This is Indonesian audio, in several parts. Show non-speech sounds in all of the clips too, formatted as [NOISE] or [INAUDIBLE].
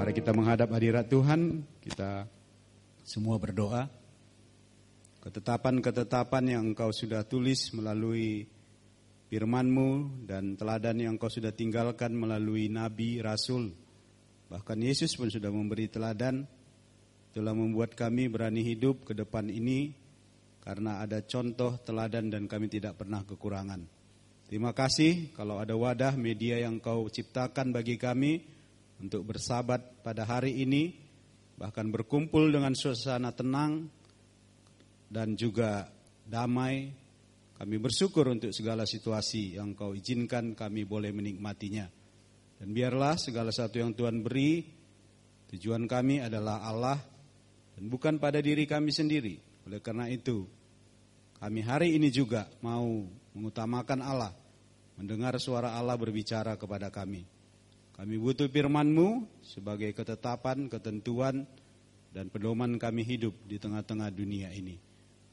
Mari kita menghadap hadirat Tuhan, kita semua berdoa. Ketetapan-ketetapan yang engkau sudah tulis melalui firman-Mu dan teladan yang engkau sudah tinggalkan melalui nabi, rasul. Bahkan Yesus pun sudah memberi teladan, telah membuat kami berani hidup ke depan ini karena ada contoh teladan dan kami tidak pernah kekurangan. Terima kasih kalau ada wadah media yang kau ciptakan bagi kami untuk bersahabat pada hari ini, bahkan berkumpul dengan suasana tenang dan juga damai. Kami bersyukur untuk segala situasi yang kau izinkan kami boleh menikmatinya. Dan biarlah segala satu yang Tuhan beri, tujuan kami adalah Allah dan bukan pada diri kami sendiri. Oleh karena itu, kami hari ini juga mau mengutamakan Allah, mendengar suara Allah berbicara kepada kami. Kami butuh firman-Mu sebagai ketetapan, ketentuan, dan pedoman kami hidup di tengah-tengah dunia ini.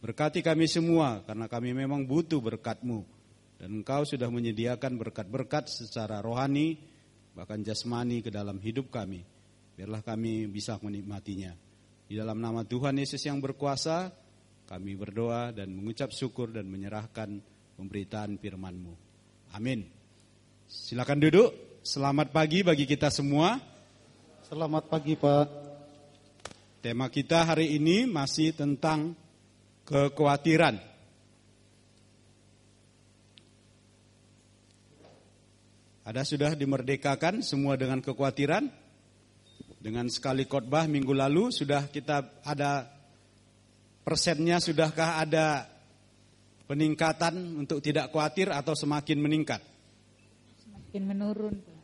Berkati kami semua karena kami memang butuh berkat-Mu. Dan Engkau sudah menyediakan berkat-berkat secara rohani, bahkan jasmani ke dalam hidup kami. Biarlah kami bisa menikmatinya. Di dalam nama Tuhan Yesus yang berkuasa, kami berdoa dan mengucap syukur dan menyerahkan pemberitaan firman-Mu. Amin. Silakan duduk. Selamat pagi bagi kita semua. Selamat pagi Pak. Tema kita hari ini masih tentang kekhawatiran. Ada sudah dimerdekakan semua dengan kekhawatiran? Dengan sekali khotbah minggu lalu sudah kita ada persennya sudahkah ada peningkatan untuk tidak khawatir atau semakin meningkat? Semakin menurun.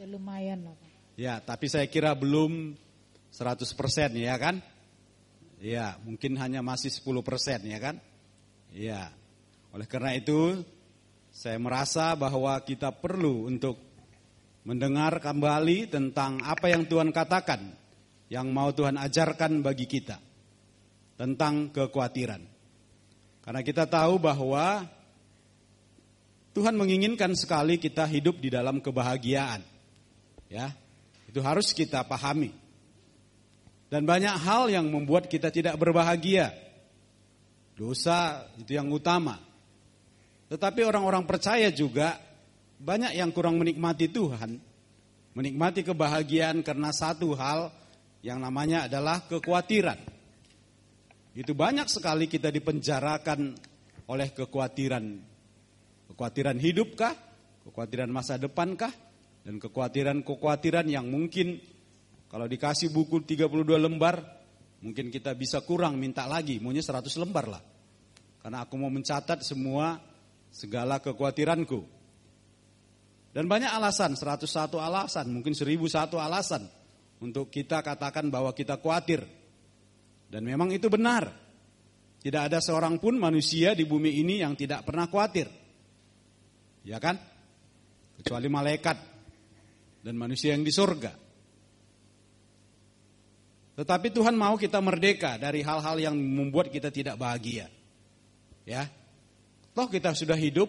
Ya lumayan lah Ya, tapi saya kira belum 100% ya kan? Ya, mungkin hanya masih 10% ya kan? Ya. Oleh karena itu saya merasa bahwa kita perlu untuk mendengar kembali tentang apa yang Tuhan katakan, yang mau Tuhan ajarkan bagi kita tentang kekhawatiran. Karena kita tahu bahwa Tuhan menginginkan sekali kita hidup di dalam kebahagiaan. Ya, itu harus kita pahami. Dan banyak hal yang membuat kita tidak berbahagia. Dosa itu yang utama. Tetapi orang-orang percaya juga banyak yang kurang menikmati Tuhan. Menikmati kebahagiaan karena satu hal yang namanya adalah kekhawatiran. Itu banyak sekali kita dipenjarakan oleh kekhawatiran. Kekhawatiran hidupkah? Kekhawatiran masa depankah? Dan kekhawatiran-kekhawatiran yang mungkin kalau dikasih buku 32 lembar mungkin kita bisa kurang minta lagi. Maunya 100 lembar lah. Karena aku mau mencatat semua segala kekhawatiranku. Dan banyak alasan 101 alasan mungkin 1001 alasan untuk kita katakan bahwa kita khawatir. Dan memang itu benar. Tidak ada seorang pun manusia di bumi ini yang tidak pernah khawatir. Ya kan? Kecuali malaikat dan manusia yang di surga. Tetapi Tuhan mau kita merdeka dari hal-hal yang membuat kita tidak bahagia. Ya. Toh kita sudah hidup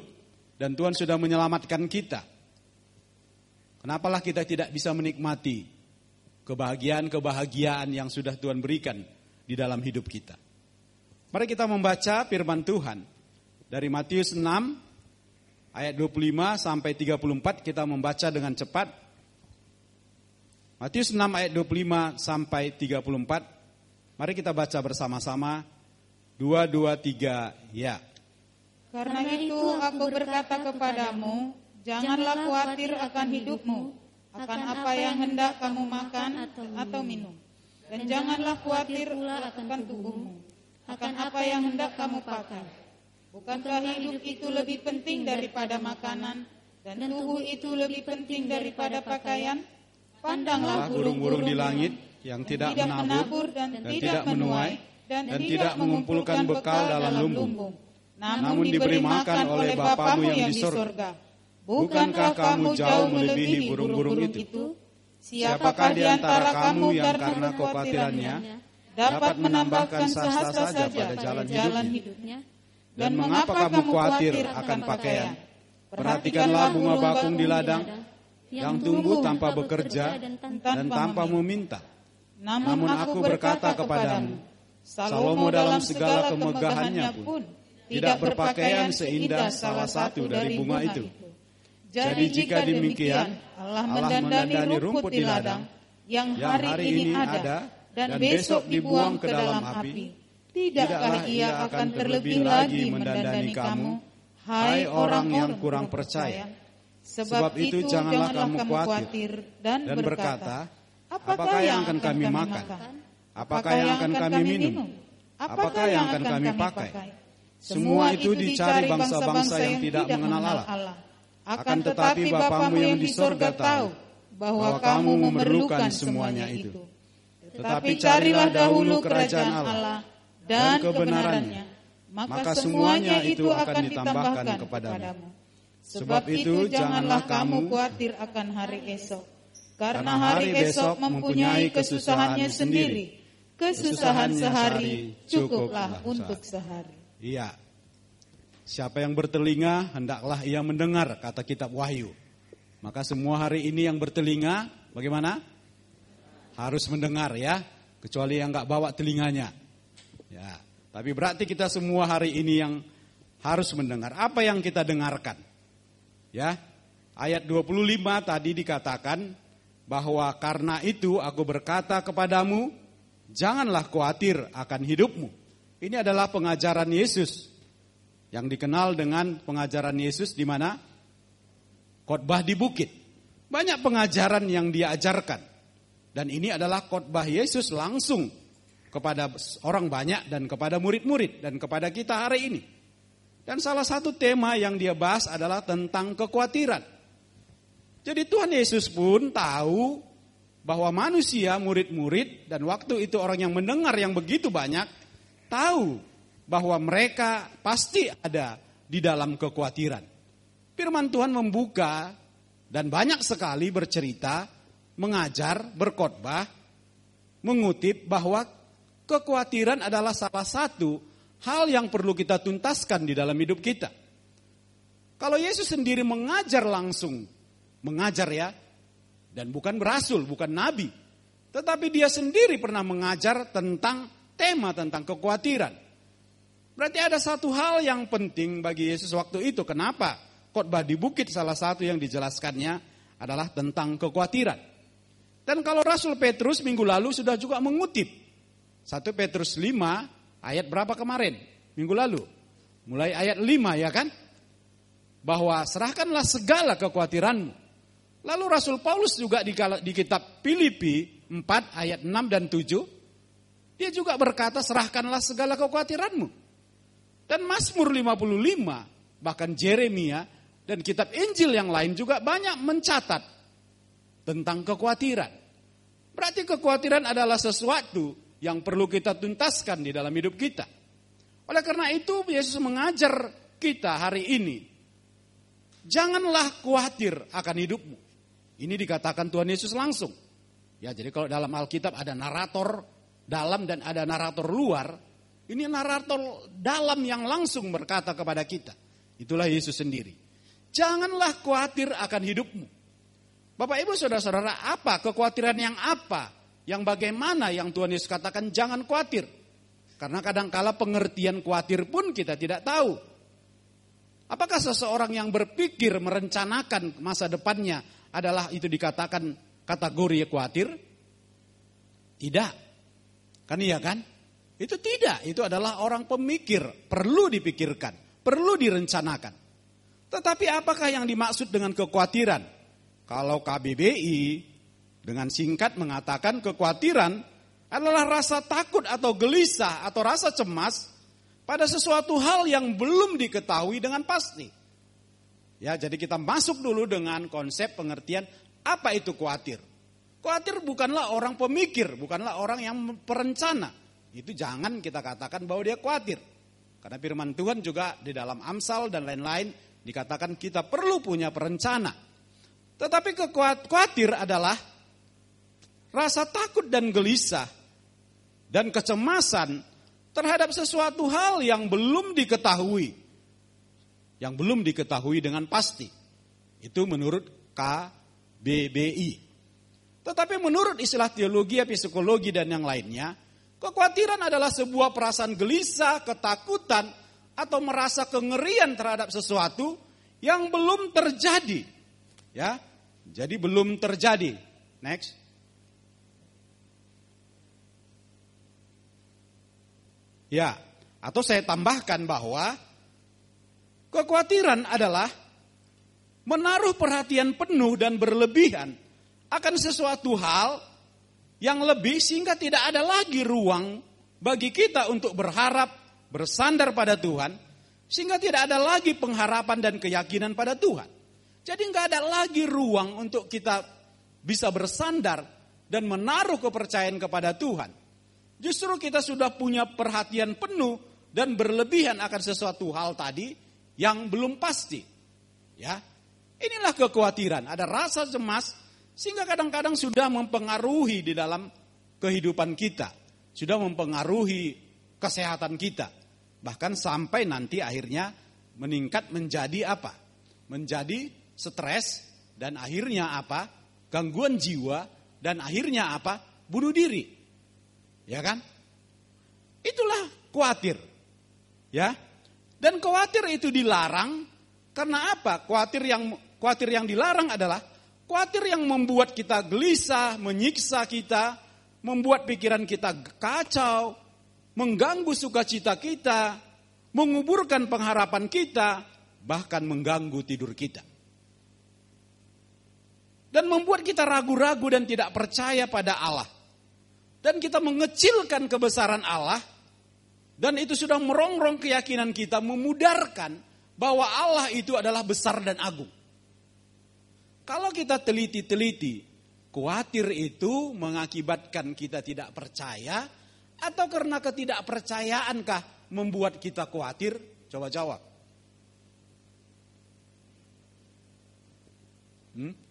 dan Tuhan sudah menyelamatkan kita. Kenapalah kita tidak bisa menikmati kebahagiaan-kebahagiaan yang sudah Tuhan berikan di dalam hidup kita. Mari kita membaca firman Tuhan dari Matius 6 ayat 25 sampai 34 kita membaca dengan cepat. Matius 6 ayat 25 sampai 34. Mari kita baca bersama-sama. 2, 2, 3, ya. Karena itu aku berkata kepadamu, janganlah khawatir akan hidupmu, akan apa yang hendak kamu makan atau minum. Dan janganlah khawatir akan tubuhmu, akan apa yang hendak kamu pakai. Bukankah hidup itu lebih penting daripada makanan, dan tubuh itu lebih penting daripada pakaian? Pandanglah burung-burung di langit yang tidak menabur dan tidak menuai dan tidak mengumpulkan bekal dalam lumbung. Namun diberi makan oleh Bapamu yang di sorga. Bukankah kamu jauh melebihi burung-burung itu? Siapakah di antara kamu yang karena kekhawatirannya dapat menambahkan sehasta saja pada jalan hidupnya? Dan mengapa kamu khawatir akan pakaian? Perhatikanlah bunga bakung di ladang yang tumbuh tanpa bekerja dan tanpa meminta. Namun aku berkata kepadamu, Salomo dalam segala kemegahannya pun tidak berpakaian seindah salah satu dari bunga itu. Jadi jika demikian, Allah mendandani rumput di ladang yang hari ini ada dan besok dibuang ke dalam api. Tidakkah ia akan terlebih lagi mendandani kamu, hai orang yang kurang percaya? Sebab itu janganlah kamu khawatir dan berkata, apakah yang akan kami makan? Apakah yang akan kami minum? Apakah yang akan kami pakai? Semua itu dicari bangsa-bangsa yang tidak mengenal Allah. Akan tetapi Bapamu yang di sorga tahu bahwa kamu memerlukan semuanya itu. Tetapi carilah dahulu kerajaan Allah dan kebenarannya, maka semuanya itu akan ditambahkan kepadamu. Sebab itu janganlah kamu khawatir akan hari esok, karena hari esok mempunyai kesusahannya sendiri. Kesusahan sehari cukuplah untuk sehari. Iya. Siapa yang bertelinga hendaklah ia mendengar kata kitab Wahyu. Maka semua hari ini yang bertelinga bagaimana? Harus mendengar ya, kecuali yang nggak bawa telinganya. Ya, tapi berarti kita semua hari ini yang harus mendengar. Apa yang kita dengarkan? Ya, ayat 25 tadi dikatakan bahwa karena itu aku berkata kepadamu, janganlah khawatir akan hidupmu. Ini adalah pengajaran Yesus yang dikenal dengan pengajaran Yesus di mana khotbah di bukit. Banyak pengajaran yang dia ajarkan. Dan ini adalah khotbah Yesus langsung kepada orang banyak dan kepada murid-murid dan kepada kita hari ini. Dan salah satu tema yang dia bahas adalah tentang kekhawatiran. Jadi Tuhan Yesus pun tahu bahwa manusia, murid-murid dan waktu itu orang yang mendengar yang begitu banyak tahu bahwa mereka pasti ada di dalam kekhawatiran. Firman Tuhan membuka dan banyak sekali bercerita, mengajar, berkhotbah, mengutip bahwa kekhawatiran adalah salah satu hal yang perlu kita tuntaskan di dalam hidup kita. Kalau Yesus sendiri mengajar langsung, mengajar ya, dan bukan berasul, bukan nabi, tetapi dia sendiri pernah mengajar tentang tema tentang kekhawatiran. Berarti ada satu hal yang penting bagi Yesus waktu itu. Kenapa? khotbah di bukit salah satu yang dijelaskannya adalah tentang kekhawatiran. Dan kalau Rasul Petrus minggu lalu sudah juga mengutip 1 Petrus 5 ayat berapa kemarin? Minggu lalu. Mulai ayat 5 ya kan? Bahwa serahkanlah segala kekhawatiranmu. Lalu Rasul Paulus juga di, di kitab Filipi 4 ayat 6 dan 7 dia juga berkata serahkanlah segala kekhawatiranmu. Dan Mazmur 55 bahkan Jeremia dan kitab Injil yang lain juga banyak mencatat tentang kekhawatiran. Berarti kekhawatiran adalah sesuatu yang perlu kita tuntaskan di dalam hidup kita. Oleh karena itu Yesus mengajar kita hari ini. Janganlah khawatir akan hidupmu. Ini dikatakan Tuhan Yesus langsung. Ya, jadi kalau dalam Alkitab ada narator dalam dan ada narator luar, ini narator dalam yang langsung berkata kepada kita. Itulah Yesus sendiri. Janganlah khawatir akan hidupmu. Bapak Ibu Saudara-saudara, apa kekhawatiran yang apa? Yang bagaimana yang Tuhan Yesus katakan jangan khawatir. Karena kadangkala pengertian khawatir pun kita tidak tahu. Apakah seseorang yang berpikir merencanakan masa depannya adalah itu dikatakan kategori khawatir? Tidak. Kan iya kan? Itu tidak, itu adalah orang pemikir, perlu dipikirkan, perlu direncanakan. Tetapi apakah yang dimaksud dengan kekhawatiran? Kalau KBBI dengan singkat mengatakan kekhawatiran adalah rasa takut atau gelisah atau rasa cemas pada sesuatu hal yang belum diketahui dengan pasti. Ya, jadi kita masuk dulu dengan konsep pengertian apa itu khawatir. Khawatir bukanlah orang pemikir, bukanlah orang yang perencana. Itu jangan kita katakan bahwa dia khawatir. Karena firman Tuhan juga di dalam Amsal dan lain-lain Dikatakan kita perlu punya perencana. Tetapi kekhawatir adalah rasa takut dan gelisah dan kecemasan terhadap sesuatu hal yang belum diketahui. Yang belum diketahui dengan pasti. Itu menurut K BBI. Tetapi menurut istilah teologi, psikologi dan yang lainnya, kekhawatiran adalah sebuah perasaan gelisah, ketakutan, atau merasa kengerian terhadap sesuatu yang belum terjadi. Ya. Jadi belum terjadi. Next. Ya, atau saya tambahkan bahwa kekhawatiran adalah menaruh perhatian penuh dan berlebihan akan sesuatu hal yang lebih sehingga tidak ada lagi ruang bagi kita untuk berharap, bersandar pada Tuhan, sehingga tidak ada lagi pengharapan dan keyakinan pada Tuhan. Jadi nggak ada lagi ruang untuk kita bisa bersandar dan menaruh kepercayaan kepada Tuhan. Justru kita sudah punya perhatian penuh dan berlebihan akan sesuatu hal tadi yang belum pasti. Ya. Inilah kekhawatiran, ada rasa cemas sehingga kadang-kadang sudah mempengaruhi di dalam kehidupan kita, sudah mempengaruhi kesehatan kita. Bahkan sampai nanti akhirnya meningkat menjadi apa? Menjadi stres dan akhirnya apa? Gangguan jiwa dan akhirnya apa? Bunuh diri. Ya kan? Itulah khawatir. Ya. Dan khawatir itu dilarang karena apa? Khawatir yang khawatir yang dilarang adalah khawatir yang membuat kita gelisah, menyiksa kita, membuat pikiran kita kacau, mengganggu sukacita kita, menguburkan pengharapan kita, bahkan mengganggu tidur kita. Dan membuat kita ragu-ragu dan tidak percaya pada Allah dan kita mengecilkan kebesaran Allah dan itu sudah merongrong keyakinan kita memudarkan bahwa Allah itu adalah besar dan agung. Kalau kita teliti-teliti, khawatir itu mengakibatkan kita tidak percaya atau karena ketidakpercayaankah membuat kita khawatir? Coba jawab. Hmm?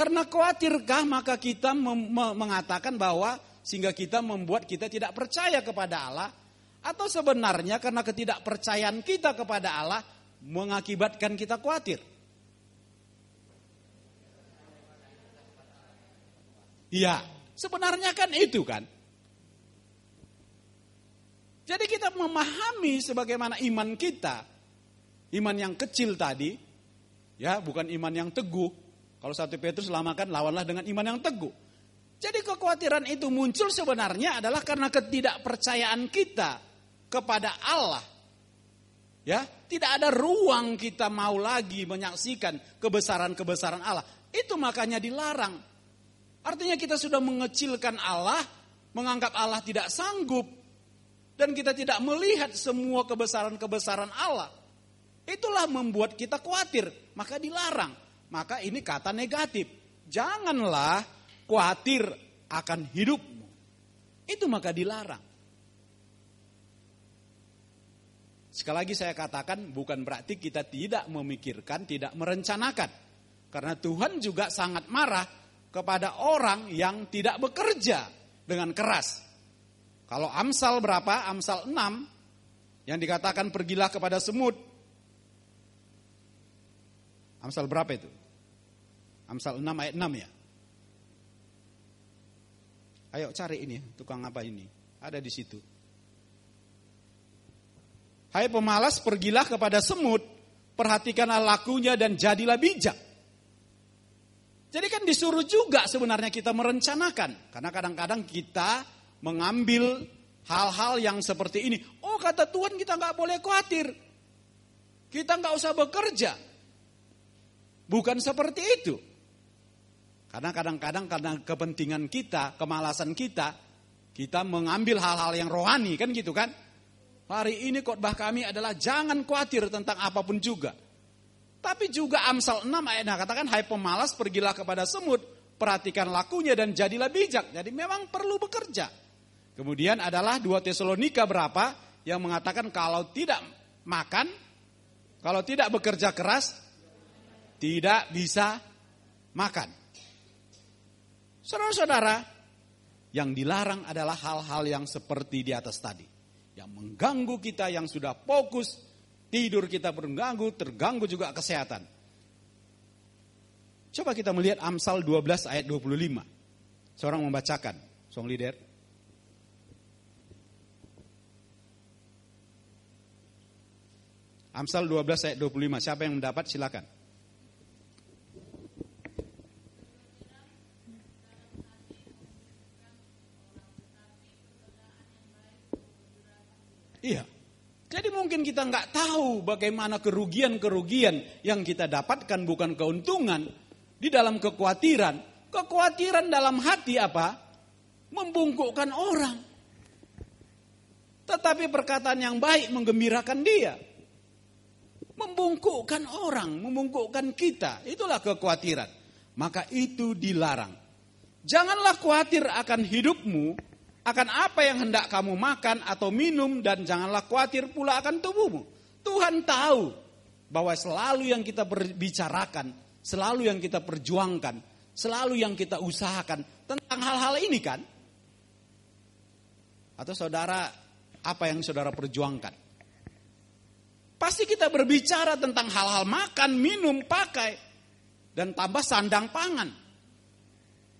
Karena khawatirkah maka kita mengatakan bahwa sehingga kita membuat kita tidak percaya kepada Allah atau sebenarnya karena ketidakpercayaan kita kepada Allah mengakibatkan kita khawatir. Iya, sebenarnya kan itu kan. Jadi kita memahami sebagaimana iman kita, iman yang kecil tadi, ya bukan iman yang teguh, kalau satu Petrus lamakan lawanlah dengan iman yang teguh. Jadi kekhawatiran itu muncul sebenarnya adalah karena ketidakpercayaan kita kepada Allah. Ya, tidak ada ruang kita mau lagi menyaksikan kebesaran-kebesaran Allah. Itu makanya dilarang. Artinya kita sudah mengecilkan Allah, menganggap Allah tidak sanggup dan kita tidak melihat semua kebesaran-kebesaran Allah. Itulah membuat kita khawatir, maka dilarang. Maka ini kata negatif. Janganlah khawatir akan hidupmu. Itu maka dilarang. Sekali lagi saya katakan bukan berarti kita tidak memikirkan, tidak merencanakan. Karena Tuhan juga sangat marah kepada orang yang tidak bekerja dengan keras. Kalau Amsal berapa? Amsal 6 yang dikatakan pergilah kepada semut. Amsal berapa itu? Amsal 6 ayat 6 ya. Ayo cari ini, tukang apa ini? Ada di situ. Hai pemalas, pergilah kepada semut, perhatikanlah lakunya dan jadilah bijak. Jadi kan disuruh juga sebenarnya kita merencanakan. Karena kadang-kadang kita mengambil hal-hal yang seperti ini. Oh kata Tuhan kita nggak boleh khawatir. Kita nggak usah bekerja. Bukan seperti itu. Karena kadang-kadang karena kepentingan kita, kemalasan kita, kita mengambil hal-hal yang rohani kan gitu kan. Hari ini khotbah kami adalah jangan khawatir tentang apa pun juga. Tapi juga Amsal 6 ayat nah, katakan hai pemalas pergilah kepada semut, perhatikan lakunya dan jadilah bijak. Jadi memang perlu bekerja. Kemudian adalah dua Tesalonika berapa yang mengatakan kalau tidak makan, kalau tidak bekerja keras, tidak bisa makan. Saudara-saudara, yang dilarang adalah hal-hal yang seperti di atas tadi. Yang mengganggu kita yang sudah fokus, tidur kita terganggu, terganggu juga kesehatan. Coba kita melihat Amsal 12 ayat 25. Seorang membacakan, song leader. Amsal 12 ayat 25. Siapa yang mendapat silakan. Iya. Jadi mungkin kita nggak tahu bagaimana kerugian-kerugian yang kita dapatkan bukan keuntungan di dalam kekhawatiran. Kekhawatiran dalam hati apa? Membungkukkan orang. Tetapi perkataan yang baik menggembirakan dia. Membungkukkan orang, membungkukkan kita. Itulah kekhawatiran. Maka itu dilarang. Janganlah khawatir akan hidupmu akan apa yang hendak kamu makan atau minum dan janganlah khawatir pula akan tubuhmu. Tuhan tahu bahwa selalu yang kita berbicarakan, selalu yang kita perjuangkan, selalu yang kita usahakan tentang hal-hal ini kan? Atau saudara, apa yang saudara perjuangkan? Pasti kita berbicara tentang hal-hal makan, minum, pakai, dan tambah sandang pangan.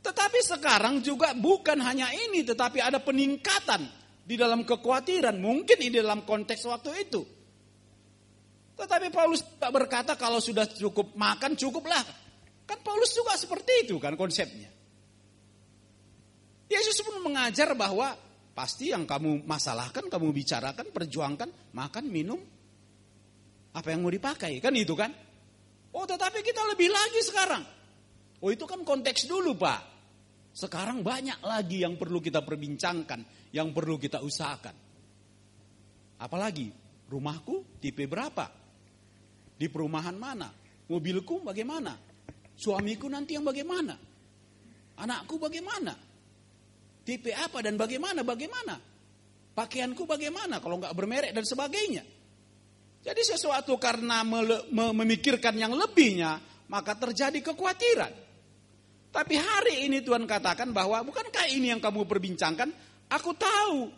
Tetapi sekarang juga bukan hanya ini, tetapi ada peningkatan di dalam kekhawatiran. Mungkin di dalam konteks waktu itu. Tetapi Paulus berkata kalau sudah cukup makan, cukuplah. Kan Paulus juga seperti itu kan konsepnya. Yesus pun mengajar bahwa pasti yang kamu masalahkan, kamu bicarakan, perjuangkan, makan, minum, apa yang mau dipakai, kan itu kan? Oh tetapi kita lebih lagi sekarang. Oh itu kan konteks dulu pak. Sekarang banyak lagi yang perlu kita perbincangkan, yang perlu kita usahakan. Apalagi rumahku tipe berapa? Di perumahan mana? Mobilku bagaimana? Suamiku nanti yang bagaimana? Anakku bagaimana? Tipe apa dan bagaimana? Bagaimana? Pakaianku bagaimana kalau nggak bermerek dan sebagainya? Jadi sesuatu karena memikirkan yang lebihnya, maka terjadi kekhawatiran. Tapi hari ini Tuhan katakan bahwa bukankah ini yang kamu perbincangkan? Aku tahu.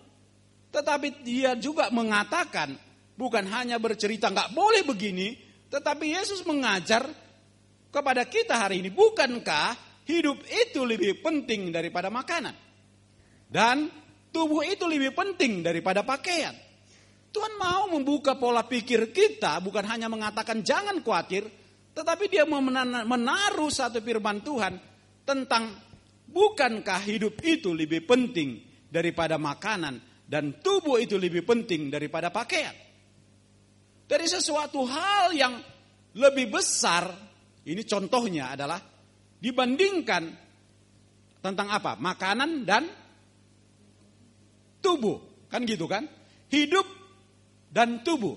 Tetapi dia juga mengatakan bukan hanya bercerita nggak boleh begini, tetapi Yesus mengajar kepada kita hari ini, bukankah hidup itu lebih penting daripada makanan? Dan tubuh itu lebih penting daripada pakaian. Tuhan mau membuka pola pikir kita, bukan hanya mengatakan jangan khawatir, tetapi dia mau menaruh satu firman Tuhan tentang bukankah hidup itu lebih penting daripada makanan dan tubuh itu lebih penting daripada pakaian. Dari sesuatu hal yang lebih besar, ini contohnya adalah dibandingkan tentang apa? Makanan dan tubuh. Kan gitu kan? Hidup dan tubuh.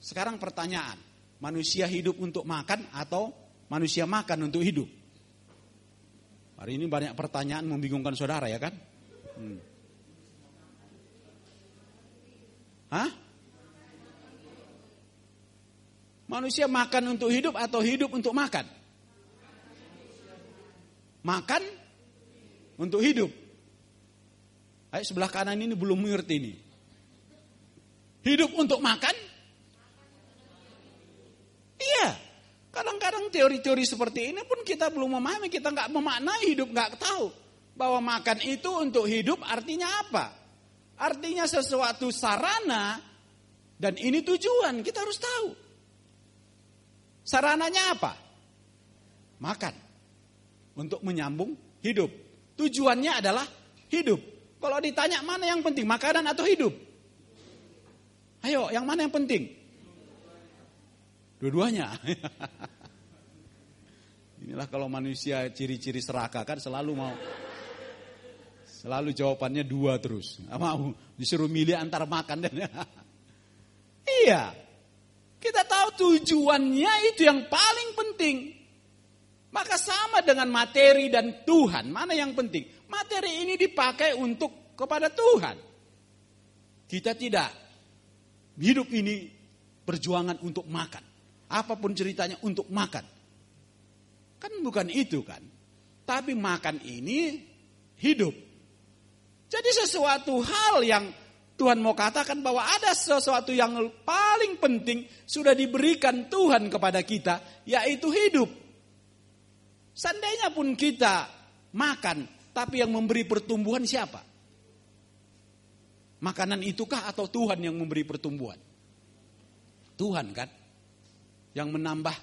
Sekarang pertanyaan, manusia hidup untuk makan atau manusia makan untuk hidup? Hari ini banyak pertanyaan membingungkan saudara ya kan? Hmm. Hah? Manusia makan untuk hidup atau hidup untuk makan? Makan untuk hidup. Ayo sebelah kanan ini belum mengerti ini. Hidup untuk makan? Iya. Kadang-kadang teori-teori seperti ini pun kita belum memahami, kita nggak memaknai hidup, nggak tahu bahwa makan itu untuk hidup artinya apa? Artinya sesuatu sarana dan ini tujuan, kita harus tahu. Sarananya apa? Makan. Untuk menyambung hidup. Tujuannya adalah hidup. Kalau ditanya mana yang penting, makanan atau hidup? Ayo, yang mana yang penting? Dua-duanya. [LAUGHS] Inilah kalau manusia ciri-ciri serakah kan selalu mau selalu jawabannya dua terus. Mau disuruh milih antar makan dan [LAUGHS] Iya. Kita tahu tujuannya itu yang paling penting. Maka sama dengan materi dan Tuhan, mana yang penting? Materi ini dipakai untuk kepada Tuhan. Kita tidak hidup ini perjuangan untuk makan. Apa pun ceritanya untuk makan. Kan bukan itu kan. Tapi makan ini hidup. Jadi sesuatu hal yang Tuhan mau katakan bahwa ada sesuatu yang paling penting sudah diberikan Tuhan kepada kita, yaitu hidup. Seandainya pun kita makan, tapi yang memberi pertumbuhan siapa? Makanan itukah atau Tuhan yang memberi pertumbuhan? Tuhan kan? Yang menambah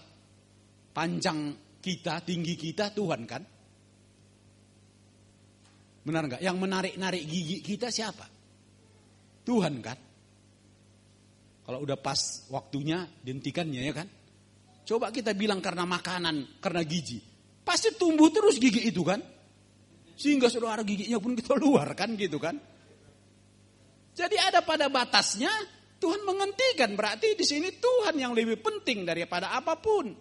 panjang kita, tinggi kita Tuhan kan? Benar nggak? Yang menarik-narik gigi kita siapa? Tuhan kan? Kalau udah pas waktunya dihentikannya ya kan? Coba kita bilang karena makanan, karena gizi. Pasti tumbuh terus gigi itu kan? Sehingga saudara giginya pun kita [LAUGHS] luar kan gitu kan? Jadi ada pada batasnya Tuhan menghentikan. Berarti di sini Tuhan yang lebih penting daripada apa pun.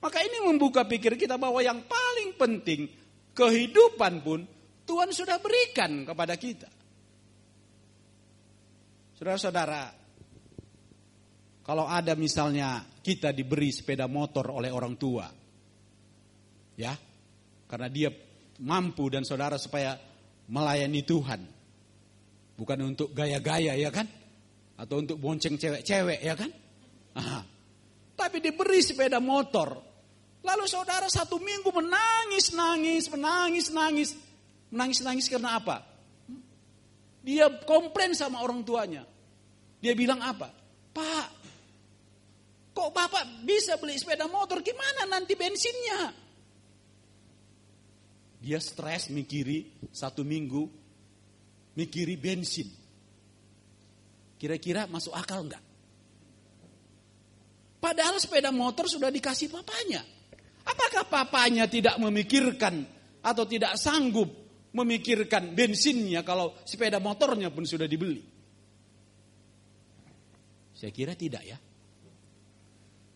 Maka ini membuka pikir kita bahwa yang paling penting kehidupan pun Tuhan sudah berikan kepada kita. Saudara-saudara, kalau ada misalnya kita diberi sepeda motor oleh orang tua, ya, karena dia mampu dan saudara supaya melayani Tuhan, bukan untuk gaya-gaya ya kan, atau untuk bonceng cewek-cewek ya kan, Aha. tapi diberi sepeda motor, lalu saudara satu minggu menangis, nangis, menangis, nangis, menangis, nangis karena apa? Dia komplain sama orang tuanya. Dia bilang apa? Pak, kok bapak bisa beli sepeda motor? Gimana nanti bensinnya? Dia stres mikiri satu minggu, mikiri bensin. Kira-kira masuk akal enggak? Padahal sepeda motor sudah dikasih papanya. Apakah papanya tidak memikirkan atau tidak sanggup memikirkan bensinnya kalau sepeda motornya pun sudah dibeli? Saya kira tidak ya.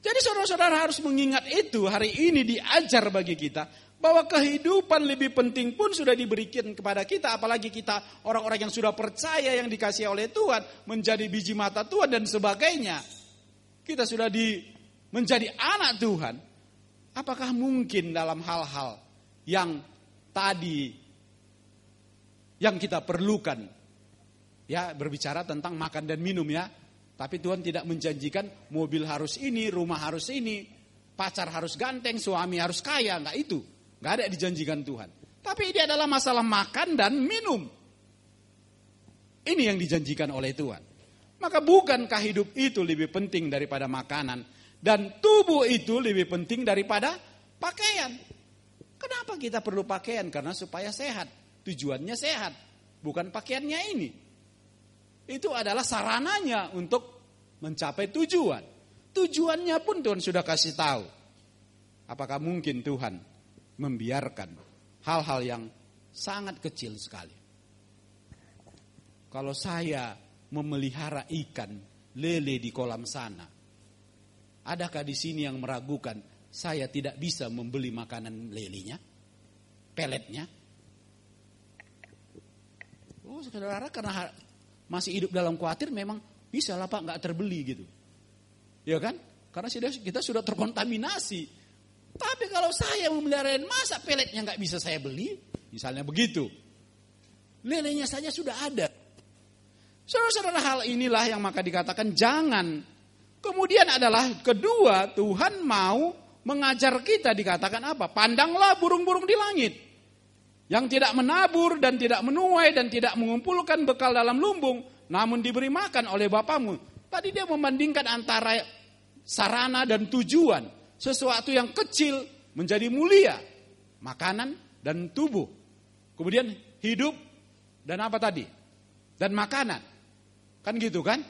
Jadi saudara-saudara harus mengingat itu hari ini diajar bagi kita bahwa kehidupan lebih penting pun sudah diberikan kepada kita apalagi kita orang-orang yang sudah percaya yang dikasih oleh Tuhan menjadi biji mata Tuhan dan sebagainya. Kita sudah di menjadi anak Tuhan. Apakah mungkin dalam hal-hal yang tadi yang kita perlukan. Ya, berbicara tentang makan dan minum ya. Tapi Tuhan tidak menjanjikan mobil harus ini, rumah harus ini, pacar harus ganteng, suami harus kaya, enggak itu. Enggak ada dijanjikan Tuhan. Tapi ini adalah masalah makan dan minum. Ini yang dijanjikan oleh Tuhan. Maka bukankah hidup itu lebih penting daripada makanan dan tubuh itu lebih penting daripada pakaian? Kenapa kita perlu pakaian? Karena supaya sehat. Tujuannya sehat, bukan pakaiannya ini. Itu adalah sarananya untuk mencapai tujuan. Tujuannya pun Tuhan sudah kasih tahu. Apakah mungkin Tuhan membiarkan hal-hal yang sangat kecil sekali? Kalau saya memelihara ikan lele di kolam sana, adakah di sini yang meragukan saya tidak bisa membeli makanan lelenya, peletnya? Oh, saudara karena masih hidup dalam khawatir memang bisa lah Pak nggak terbeli gitu. Ya kan? Karena kita sudah terkontaminasi. Tapi kalau saya memelihara masa peletnya nggak bisa saya beli? Misalnya begitu. Lelenya saja sudah ada. Saudara-saudara hal inilah yang maka dikatakan jangan. Kemudian adalah kedua Tuhan mau mengajar kita dikatakan apa? Pandanglah burung-burung di langit. Yang tidak menabur dan tidak menuai dan tidak mengumpulkan bekal dalam lumbung. Namun diberi makan oleh Bapamu. Tadi dia membandingkan antara sarana dan tujuan. Sesuatu yang kecil menjadi mulia. Makanan dan tubuh. Kemudian hidup dan apa tadi? Dan makanan. Kan gitu kan?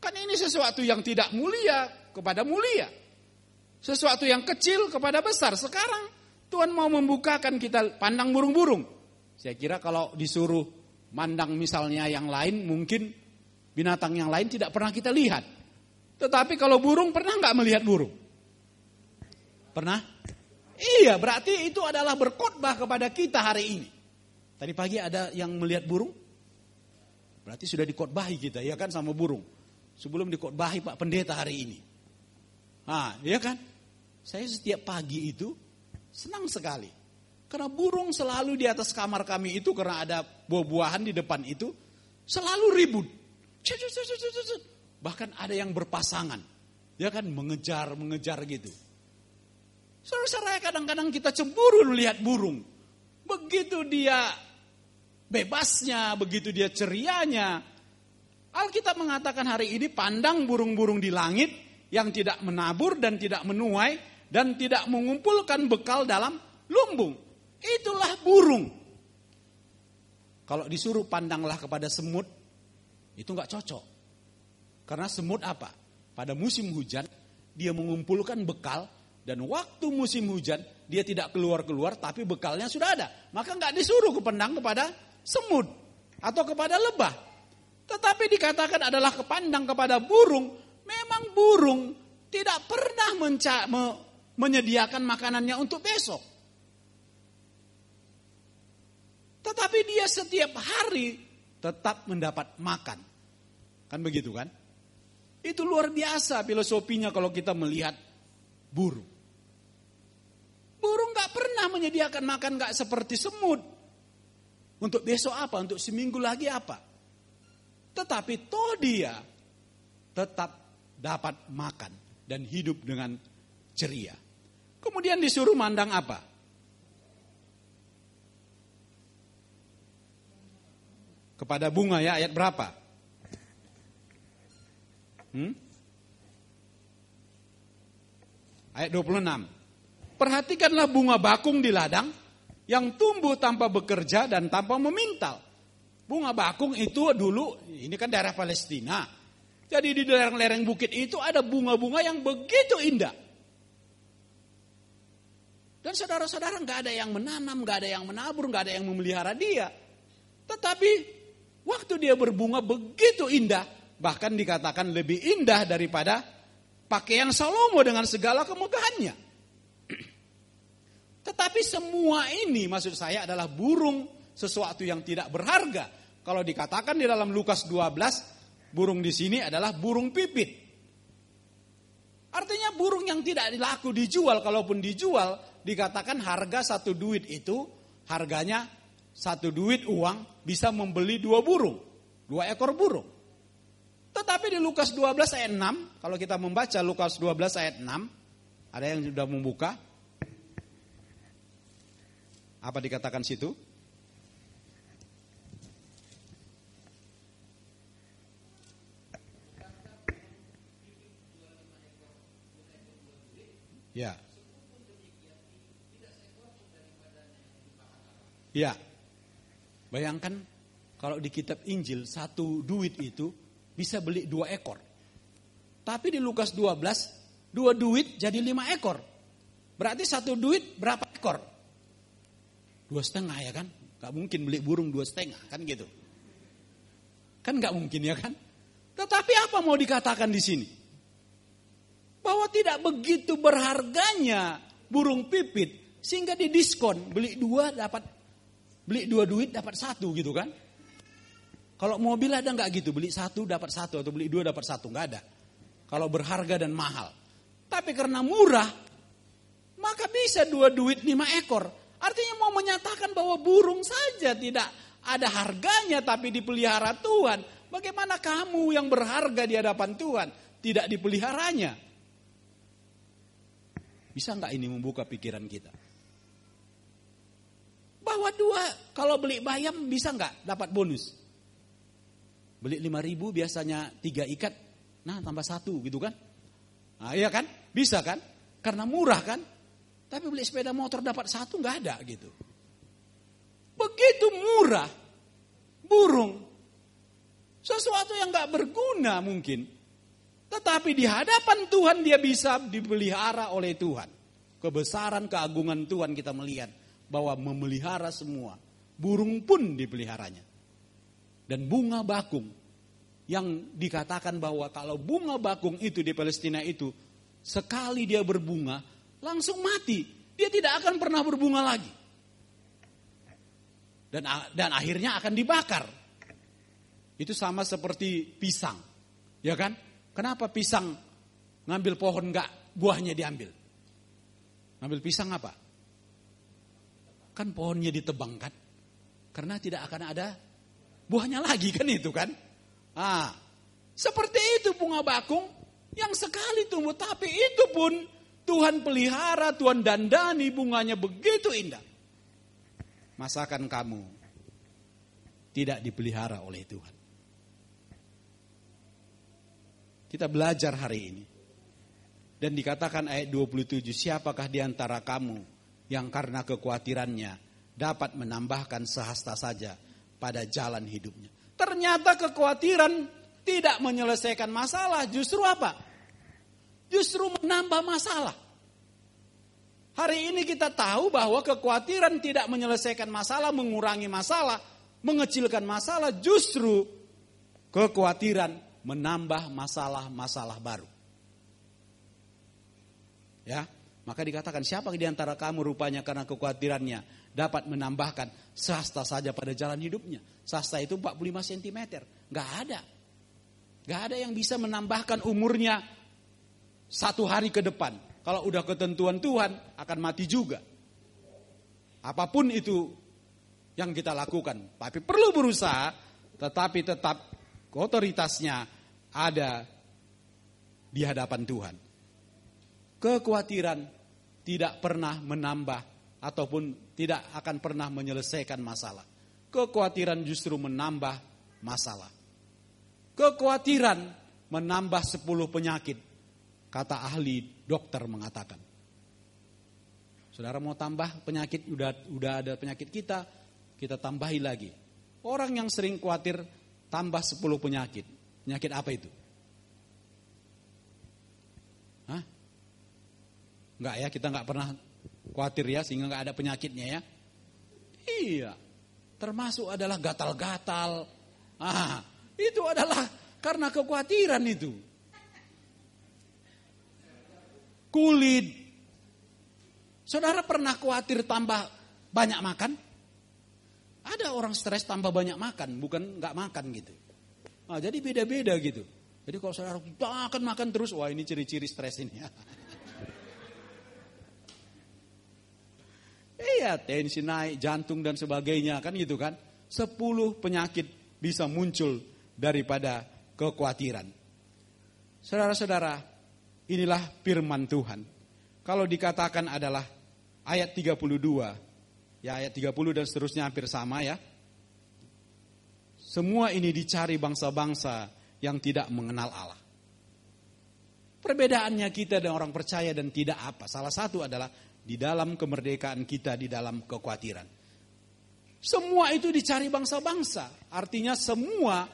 Kan ini sesuatu yang tidak mulia kepada mulia. Sesuatu yang kecil kepada besar. Sekarang Tuhan mau membukakan kita pandang burung-burung. Saya kira kalau disuruh mandang misalnya yang lain mungkin binatang yang lain tidak pernah kita lihat. Tetapi kalau burung pernah nggak melihat burung? Pernah? Iya, berarti itu adalah berkhotbah kepada kita hari ini. Tadi pagi ada yang melihat burung? Berarti sudah dikotbahi kita, ya kan sama burung. Sebelum dikotbahi Pak Pendeta hari ini. Nah, ya kan? Saya setiap pagi itu senang sekali. Karena burung selalu di atas kamar kami itu karena ada buah-buahan di depan itu selalu ribut. Bahkan ada yang berpasangan. Ya kan mengejar, mengejar gitu. Saudara-saudara kadang-kadang kita cemburu melihat burung. Begitu dia bebasnya, begitu dia cerianya. Alkitab mengatakan hari ini pandang burung-burung di langit yang tidak menabur dan tidak menuai dan tidak mengumpulkan bekal dalam lumbung. Itulah burung. Kalau disuruh pandanglah kepada semut, itu nggak cocok. Karena semut apa? Pada musim hujan, dia mengumpulkan bekal dan waktu musim hujan dia tidak keluar-keluar tapi bekalnya sudah ada. Maka nggak disuruh kependang kepada semut atau kepada lebah. Tetapi dikatakan adalah kepandang kepada burung. Memang burung tidak pernah menca me menyediakan makanannya untuk besok. Tetapi dia setiap hari tetap mendapat makan. Kan begitu kan? Itu luar biasa filosofinya kalau kita melihat burung. Burung gak pernah menyediakan makan gak seperti semut. Untuk besok apa? Untuk seminggu lagi apa? Tetapi toh dia tetap dapat makan dan hidup dengan ceria. Kemudian disuruh mandang apa? Kepada bunga ya ayat berapa? Hmm? Ayat 26. Perhatikanlah bunga bakung di ladang yang tumbuh tanpa bekerja dan tanpa memintal. Bunga bakung itu dulu, ini kan daerah Palestina. Jadi di lereng-lereng bukit itu ada bunga-bunga yang begitu indah. Dan saudara-saudara nggak ada yang menanam, nggak ada yang menabur, nggak ada yang memelihara dia. Tetapi waktu dia berbunga begitu indah, bahkan dikatakan lebih indah daripada pakaian Salomo dengan segala kemegahannya. Tetapi semua ini maksud saya adalah burung sesuatu yang tidak berharga. Kalau dikatakan di dalam Lukas 12, burung di sini adalah burung pipit. Artinya burung yang tidak dilaku dijual, kalaupun dijual, dikatakan harga satu duit itu, harganya satu duit uang bisa membeli dua burung, dua ekor burung. Tetapi di Lukas 12 ayat 6, kalau kita membaca Lukas 12 ayat 6, ada yang sudah membuka, apa dikatakan situ? Ya. Ya. Bayangkan kalau di kitab Injil satu duit itu bisa beli dua ekor. Tapi di Lukas 12, dua duit jadi lima ekor. Berarti satu duit berapa ekor? Dua setengah ya kan? Gak mungkin beli burung dua setengah kan gitu. Kan gak mungkin ya kan? Tetapi apa mau dikatakan di sini? Bahwa tidak begitu berharganya burung pipit sehingga didiskon beli dua dapat beli dua duit dapat satu gitu kan? Kalau mobil ada nggak gitu beli satu dapat satu atau beli dua dapat satu nggak ada. Kalau berharga dan mahal. Tapi karena murah maka bisa dua duit lima ekor Artinya mau menyatakan bahwa burung saja tidak ada harganya tapi dipelihara Tuhan. Bagaimana kamu yang berharga di hadapan Tuhan tidak dipeliharanya? Bisa nggak ini membuka pikiran kita? Bahwa dua, kalau beli bayam bisa nggak dapat bonus? Beli lima ribu biasanya tiga ikat, nah tambah satu gitu kan? Nah iya kan? Bisa kan? Karena murah kan? Tapi beli sepeda motor dapat satu nggak ada gitu. Begitu murah, burung, sesuatu yang nggak berguna mungkin. Tetapi di hadapan Tuhan dia bisa dipelihara oleh Tuhan. Kebesaran keagungan Tuhan kita melihat bahwa memelihara semua. Burung pun dipeliharanya. Dan bunga bakung yang dikatakan bahwa kalau bunga bakung itu di Palestina itu sekali dia berbunga langsung mati. Dia tidak akan pernah berbunga lagi. Dan dan akhirnya akan dibakar. Itu sama seperti pisang. Ya kan? Kenapa pisang ngambil pohon enggak buahnya diambil? Ngambil pisang apa? Kan pohonnya ditebang kan? Karena tidak akan ada buahnya lagi kan itu kan? Ah, seperti itu bunga bakung yang sekali tumbuh tapi itu pun Tuhan pelihara, Tuhan dandani bunganya begitu indah. Masakan kamu tidak dipelihara oleh Tuhan. Kita belajar hari ini. Dan dikatakan ayat 27, siapakah di antara kamu yang karena kekhawatirannya dapat menambahkan sehasta saja pada jalan hidupnya. Ternyata kekhawatiran tidak menyelesaikan masalah, justru apa? Justru menambah masalah. Hari ini kita tahu bahwa kekhawatiran tidak menyelesaikan masalah, mengurangi masalah, mengecilkan masalah, justru kekhawatiran menambah masalah-masalah baru. Ya, maka dikatakan siapa di antara kamu rupanya karena kekhawatirannya dapat menambahkan sasta saja pada jalan hidupnya. Sasta itu 45 cm, nggak ada. Nggak ada yang bisa menambahkan umurnya satu hari ke depan. Kalau udah ketentuan Tuhan akan mati juga. Apa pun itu yang kita lakukan. Tapi perlu berusaha tetapi tetap otoritasnya ada di hadapan Tuhan. Kekhawatiran tidak pernah menambah ataupun tidak akan pernah menyelesaikan masalah. Kekhawatiran justru menambah masalah. Kekhawatiran menambah sepuluh penyakit. Kata ahli dokter mengatakan. Saudara mau tambah penyakit, udah, udah ada penyakit kita, kita tambahi lagi. Orang yang sering khawatir tambah 10 penyakit. Penyakit apa itu? Hah? Enggak ya, kita enggak pernah khawatir ya sehingga enggak ada penyakitnya ya. Iya. Termasuk adalah gatal-gatal. Ah, itu adalah karena kekhawatiran itu kulit. Saudara pernah khawatir tambah banyak makan? Ada orang stres tambah banyak makan, bukan nggak makan gitu. Nah, jadi beda-beda gitu. Jadi kalau saudara makan makan terus, wah ini ciri-ciri stres ini. [LAUGHS] iya, tensi naik, jantung dan sebagainya kan gitu kan. Sepuluh penyakit bisa muncul daripada kekhawatiran. Saudara-saudara, Inilah firman Tuhan. Kalau dikatakan adalah ayat 32, ya ayat 30 dan seterusnya hampir sama ya. Semua ini dicari bangsa-bangsa yang tidak mengenal Allah. Perbedaannya kita dan orang percaya dan tidak apa. Salah satu adalah di dalam kemerdekaan kita, di dalam kekhawatiran. Semua itu dicari bangsa-bangsa. Artinya semua,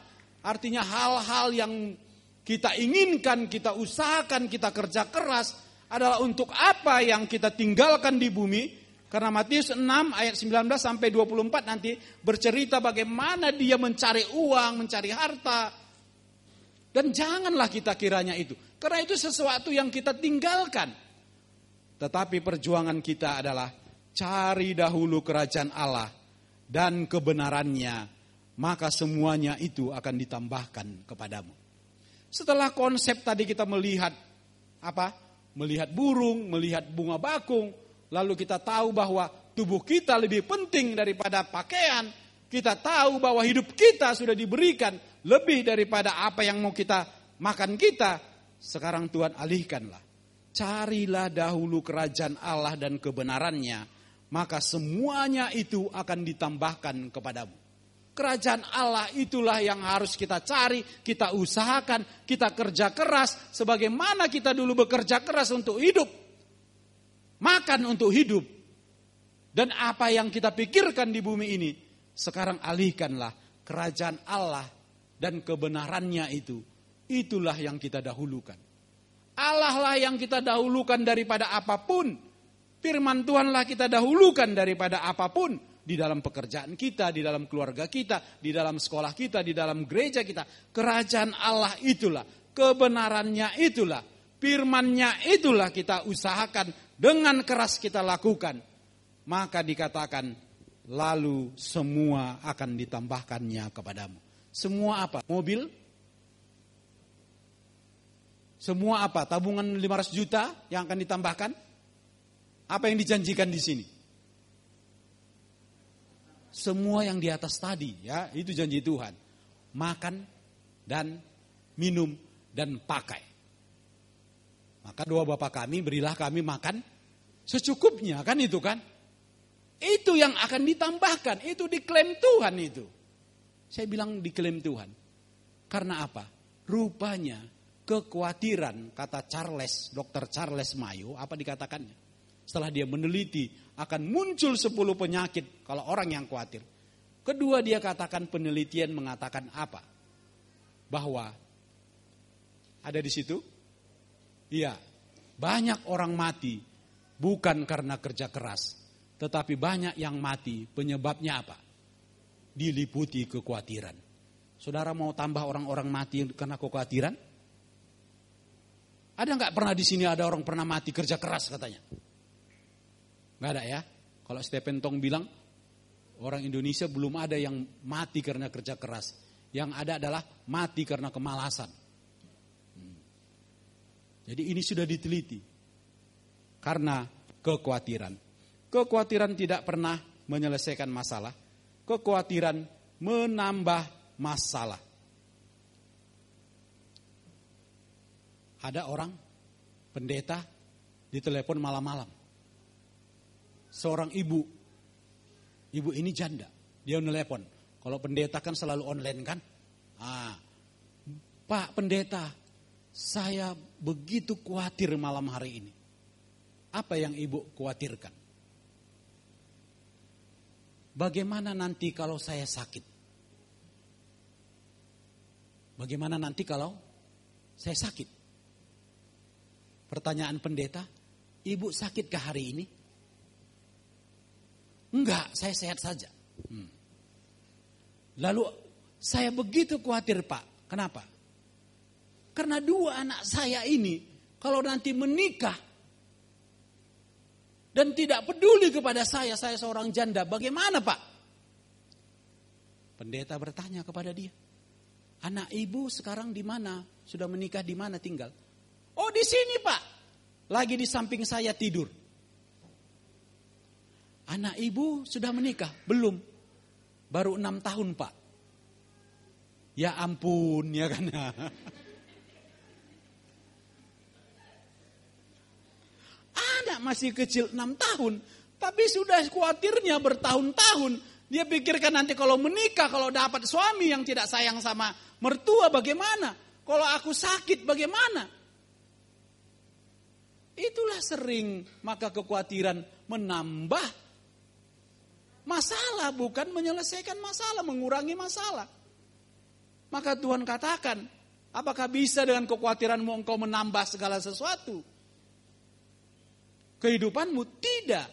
artinya hal-hal yang kita inginkan, kita usahakan, kita kerja keras adalah untuk apa yang kita tinggalkan di bumi. Karena Matius 6 ayat 19 sampai 24 nanti bercerita bagaimana dia mencari uang, mencari harta. Dan janganlah kita kiranya itu. Karena itu sesuatu yang kita tinggalkan. Tetapi perjuangan kita adalah cari dahulu kerajaan Allah dan kebenarannya. Maka semuanya itu akan ditambahkan kepadamu. Setelah konsep tadi kita melihat apa? Melihat burung, melihat bunga bakung, lalu kita tahu bahwa tubuh kita lebih penting daripada pakaian. Kita tahu bahwa hidup kita sudah diberikan lebih daripada apa yang mau kita makan kita. Sekarang Tuhan alihkanlah. Carilah dahulu kerajaan Allah dan kebenarannya, maka semuanya itu akan ditambahkan kepadamu. Kerajaan Allah itulah yang harus kita cari, kita usahakan, kita kerja keras. Sebagaimana kita dulu bekerja keras untuk hidup. Makan untuk hidup. Dan apa yang kita pikirkan di bumi ini. Sekarang alihkanlah kerajaan Allah dan kebenarannya itu. Itulah yang kita dahulukan. Allah lah yang kita dahulukan daripada apa pun. Firman Tuhanlah kita dahulukan daripada apa pun di dalam pekerjaan kita, di dalam keluarga kita, di dalam sekolah kita, di dalam gereja kita. Kerajaan Allah itulah, kebenarannya itulah, firmannya itulah kita usahakan dengan keras kita lakukan. Maka dikatakan lalu semua akan ditambahkannya kepadamu. Semua apa? Mobil? Semua apa? Tabungan 500 juta yang akan ditambahkan? Apa yang dijanjikan di sini? Semua yang di atas tadi ya itu janji Tuhan makan dan minum dan pakai Maka doa Bapak kami berilah kami makan secukupnya kan itu kan. Itu yang akan ditambahkan, itu diklaim Tuhan itu. Saya bilang diklaim Tuhan. Karena apa? Rupanya kekhawatiran kata Charles, Dr. Charles Mayo, apa dikatakannya? Setelah dia meneliti akan muncul 10 penyakit kalau orang yang khawatir. Kedua dia katakan penelitian mengatakan apa? Bahwa ada di situ? Iya. Banyak orang mati bukan karena kerja keras, tetapi banyak yang mati penyebabnya apa? Diliputi kekhawatiran. Saudara mau tambah orang-orang mati karena kekhawatiran? Ada nggak pernah di sini ada orang pernah mati kerja keras katanya? Nggak ada ya? Kalau Stephen Tong bilang orang Indonesia belum ada yang mati karena kerja keras. Yang ada adalah mati karena kemalasan. Jadi ini sudah diteliti. Karena kekhawatiran. Kekhawatiran tidak pernah menyelesaikan masalah. Kekhawatiran menambah masalah. Ada orang pendeta ditelepon malam-malam. Seorang ibu, ibu ini janda, dia telepon. Kalau pendeta kan selalu online kan? Ah, Pak pendeta, saya begitu khawatir malam hari ini. Apa yang ibu khawatirkan? Bagaimana nanti kalau saya sakit? Bagaimana nanti kalau saya sakit? Pertanyaan pendeta, ibu sakit ke hari ini? Enggak, saya sehat saja. Hmm. Lalu saya begitu khawatir pak, kenapa? Karena dua anak saya ini kalau nanti menikah dan tidak peduli kepada saya, saya seorang janda, bagaimana Pak? Pendeta bertanya kepada dia, anak ibu sekarang di mana? Sudah menikah di mana tinggal? Oh di sini Pak, lagi di samping saya tidur. Anak ibu sudah menikah? Belum, baru enam tahun Pak. Ya ampun ya kan. [LAUGHS] Anak masih kecil 6 tahun. Tapi sudah khawatirnya bertahun-tahun. Dia pikirkan nanti kalau menikah, kalau dapat suami yang tidak sayang sama mertua bagaimana? Kalau aku sakit bagaimana? Itulah sering maka kekhawatiran menambah masalah bukan menyelesaikan masalah, mengurangi masalah. Maka Tuhan katakan, apakah bisa dengan kekhawatiranmu engkau menambah segala sesuatu? kehidupanmu? Tidak.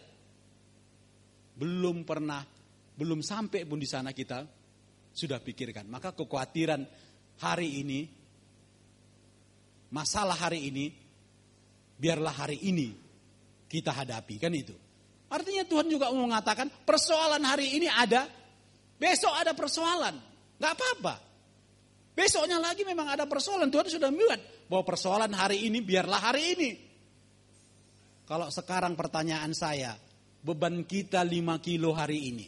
Belum pernah, belum sampai pun di sana kita sudah pikirkan. Maka kekhawatiran hari ini, masalah hari ini, biarlah hari ini kita hadapi. Kan itu. Artinya Tuhan juga mau mengatakan persoalan hari ini ada, besok ada persoalan. Gak apa-apa. Besoknya lagi memang ada persoalan. Tuhan sudah membuat bahwa persoalan hari ini biarlah hari ini. Kalau sekarang pertanyaan saya, beban kita 5 kilo hari ini.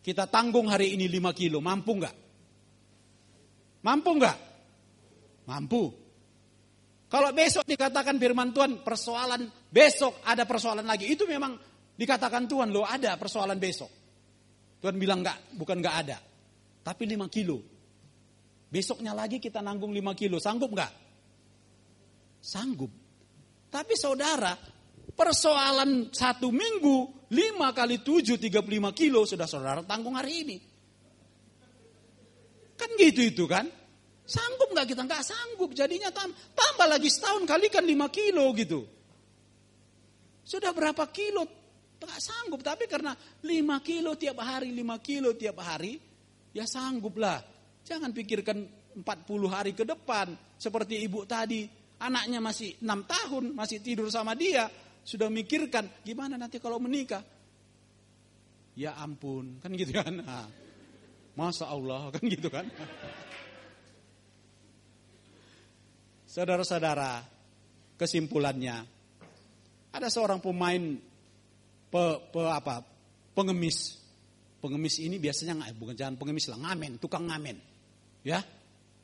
Kita tanggung hari ini 5 kilo, mampu nggak? Mampu nggak? Mampu. Kalau besok dikatakan firman Tuhan, persoalan besok ada persoalan lagi. Itu memang dikatakan Tuhan, loh ada persoalan besok. Tuhan bilang nggak, bukan nggak ada. Tapi 5 kilo. Besoknya lagi kita nanggung 5 kilo, sanggup nggak? Sanggup. Tapi saudara, persoalan satu minggu, lima kali tujuh, tiga puluh lima kilo, sudah saudara tanggung hari ini. Kan gitu itu kan? Sanggup nggak kita? Nggak sanggup. Jadinya tam, tambah lagi setahun kali kan lima kilo gitu. Sudah berapa kilo? Nggak sanggup. Tapi karena lima kilo tiap hari, lima kilo tiap hari, ya sanggup lah. Jangan pikirkan 40 hari ke depan. Seperti ibu tadi, Anaknya masih enam tahun, masih tidur sama dia. Sudah mikirkan, gimana nanti kalau menikah? Ya ampun, kan gitu kan. [LAUGHS] Nah, Masa Allah, [LAUGHS] kan gitu kan. Saudara-saudara, kesimpulannya, ada seorang pemain pe, pe, apa, pengemis. Pengemis ini biasanya bukan jangan pengemis lah, ngamen, tukang ngamen. Ya,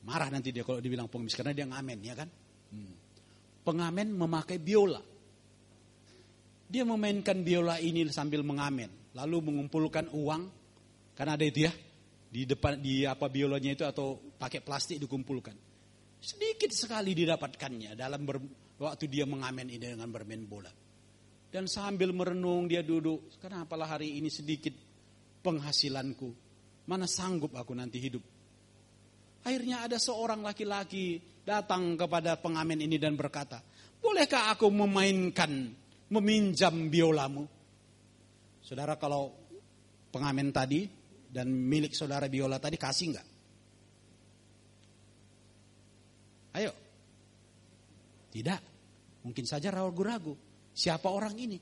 marah nanti dia kalau dibilang pengemis karena dia ngamen, ya kan? Hmm. pengamen memakai biola. Dia memainkan biola ini sambil mengamen, lalu mengumpulkan uang, karena ada itu ya, di depan di apa biolanya itu atau pakai plastik dikumpulkan. Sedikit sekali didapatkannya dalam ber, waktu dia mengamen ini dengan bermain bola. Dan sambil merenung dia duduk, kenapalah hari ini sedikit penghasilanku. Mana sanggup aku nanti hidup. Akhirnya ada seorang laki-laki datang kepada pengamen ini dan berkata, bolehkah aku memainkan, meminjam biolamu? Saudara kalau pengamen tadi dan milik saudara biola tadi kasih enggak? Ayo. Tidak. Mungkin saja ragu-ragu. Siapa orang ini?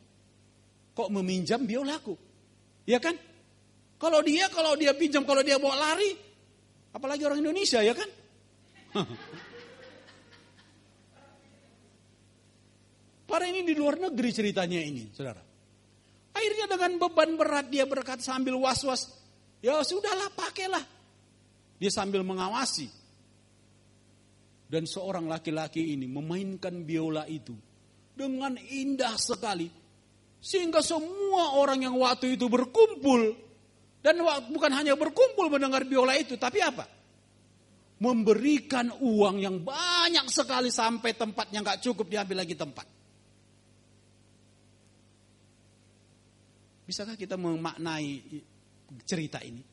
Kok meminjam biolaku? Ya kan? Kalau dia, kalau dia pinjam, kalau dia bawa lari. Apalagi orang Indonesia ya kan? [LAUGHS] Para ini di luar negeri ceritanya ini, saudara. Akhirnya dengan beban berat dia berkata sambil was-was, Ya sudahlah pakailah. Dia sambil mengawasi. Dan seorang laki-laki ini memainkan biola itu dengan indah sekali. Sehingga semua orang yang waktu itu berkumpul. Dan bukan hanya berkumpul mendengar biola itu, tapi apa? Memberikan uang yang banyak sekali sampai tempatnya nggak cukup diambil lagi tempat. Bisakah kita memaknai cerita ini.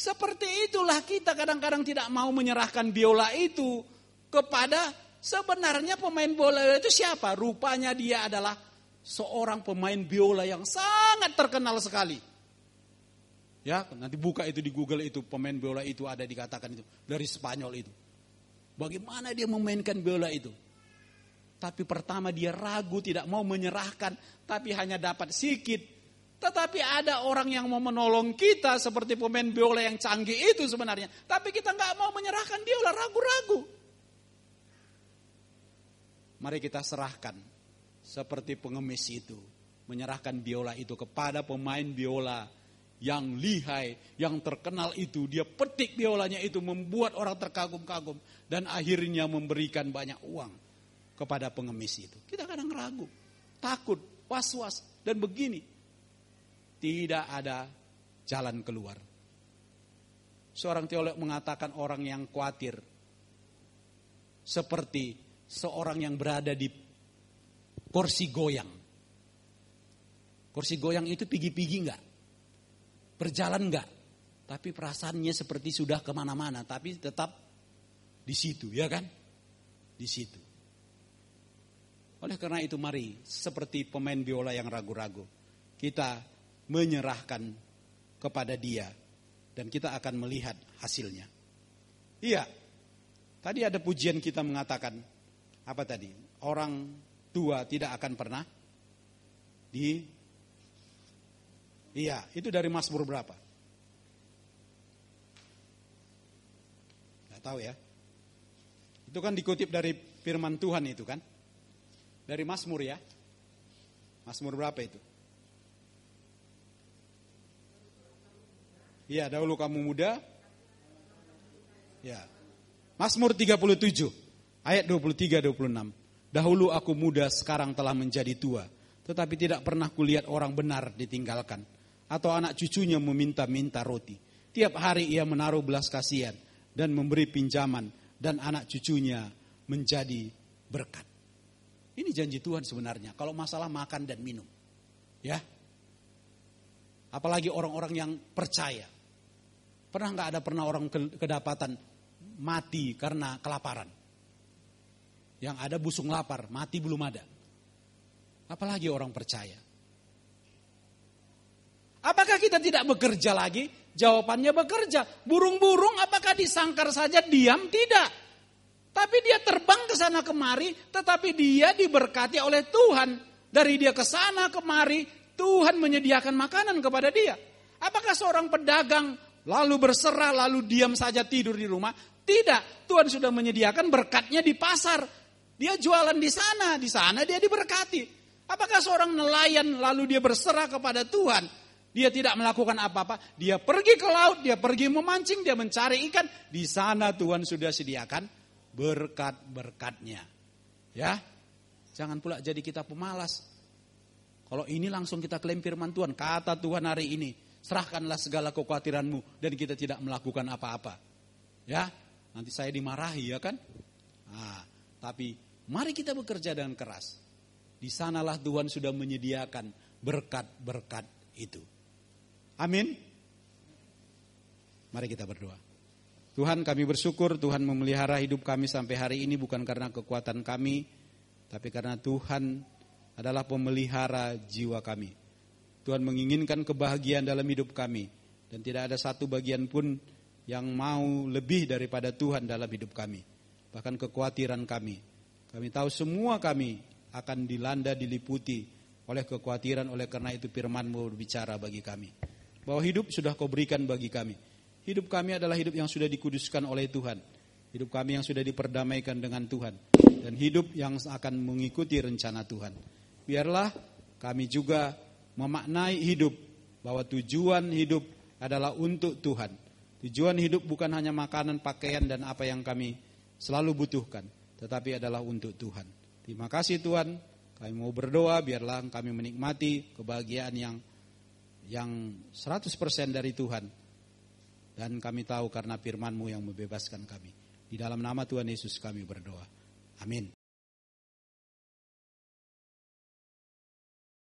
Seperti itulah kita kadang-kadang tidak mau menyerahkan biola itu kepada sebenarnya pemain bola itu siapa? Rupanya dia adalah seorang pemain biola yang sangat terkenal sekali. Ya, nanti buka itu di Google itu pemain biola itu ada dikatakan itu dari Spanyol itu. Bagaimana dia memainkan biola itu? Tapi pertama dia ragu tidak mau menyerahkan, tapi hanya dapat sedikit tetapi ada orang yang mau menolong kita seperti pemain biola yang canggih itu sebenarnya. Tapi kita nggak mau menyerahkan biola, ragu-ragu. Mari kita serahkan seperti pengemis itu. Menyerahkan biola itu kepada pemain biola yang lihai, yang terkenal itu. Dia petik biolanya itu membuat orang terkagum-kagum. Dan akhirnya memberikan banyak uang kepada pengemis itu. Kita kadang ragu, takut, was-was. Dan begini, tidak ada jalan keluar. Seorang teolog mengatakan orang yang khawatir seperti seorang yang berada di kursi goyang. Kursi goyang itu pigi-pigi enggak? Berjalan enggak? Tapi perasaannya seperti sudah ke mana-mana, tapi tetap di situ, ya kan? Di situ. Oleh karena itu mari, seperti pemain biola yang ragu-ragu, kita menyerahkan kepada dia dan kita akan melihat hasilnya. Iya. Tadi ada pujian kita mengatakan apa tadi? Orang tua tidak akan pernah di Iya, itu dari Mazmur berapa? Gak tahu ya. Itu kan dikutip dari firman Tuhan itu kan? Dari Mazmur ya. Mazmur berapa itu? Ya, dahulu kamu muda. Ya. Mazmur 37 ayat 23 26. Dahulu aku muda, sekarang telah menjadi tua, tetapi tidak pernah kulihat orang benar ditinggalkan atau anak cucunya meminta-minta roti. Tiap hari ia menaruh belas kasihan dan memberi pinjaman dan anak cucunya menjadi berkat. Ini janji Tuhan sebenarnya kalau masalah makan dan minum. Ya. Apalagi orang-orang yang percaya. Pernah nggak ada pernah orang kedapatan mati karena kelaparan? Yang ada busung lapar, mati belum ada. Apalagi orang percaya. Apakah kita tidak bekerja lagi? Jawabannya bekerja. Burung-burung apakah disangkar saja diam? Tidak. Tapi dia terbang ke sana kemari, tetapi dia diberkati oleh Tuhan. Dari dia ke sana kemari, Tuhan menyediakan makanan kepada dia. Apakah seorang pedagang lalu berserah, lalu diam saja tidur di rumah. Tidak, Tuhan sudah menyediakan berkatnya di pasar. Dia jualan di sana, di sana dia diberkati. Apakah seorang nelayan lalu dia berserah kepada Tuhan? Dia tidak melakukan apa-apa. Dia pergi ke laut, dia pergi memancing, dia mencari ikan. Di sana Tuhan sudah sediakan berkat-berkatnya. Ya, jangan pula jadi kita pemalas. Kalau ini langsung kita klaim firman Tuhan, kata Tuhan hari ini, serahkanlah segala kekhawatiranmu dan kita tidak melakukan apa-apa. Ya, nanti saya dimarahi ya kan? Nah, tapi mari kita bekerja dengan keras. Di sanalah Tuhan sudah menyediakan berkat-berkat itu. Amin. Mari kita berdoa. Tuhan kami bersyukur Tuhan memelihara hidup kami sampai hari ini bukan karena kekuatan kami, tapi karena Tuhan adalah pemelihara jiwa kami. Tuhan menginginkan kebahagiaan dalam hidup kami dan tidak ada satu bagian pun yang mau lebih daripada Tuhan dalam hidup kami. Bahkan kekhawatiran kami. Kami tahu semua kami akan dilanda diliputi oleh kekhawatiran oleh karena itu firman-Mu berbicara bagi kami. Bahwa hidup sudah kau berikan bagi kami. Hidup kami adalah hidup yang sudah dikuduskan oleh Tuhan. Hidup kami yang sudah diperdamaikan dengan Tuhan. Dan hidup yang akan mengikuti rencana Tuhan. Biarlah kami juga memaknai hidup. Bahwa tujuan hidup adalah untuk Tuhan. Tujuan hidup bukan hanya makanan, pakaian, dan apa yang kami selalu butuhkan. Tetapi adalah untuk Tuhan. Terima kasih Tuhan. Kami mau berdoa biarlah kami menikmati kebahagiaan yang yang 100% dari Tuhan. Dan kami tahu karena firman-Mu yang membebaskan kami. Di dalam nama Tuhan Yesus kami berdoa. Amin.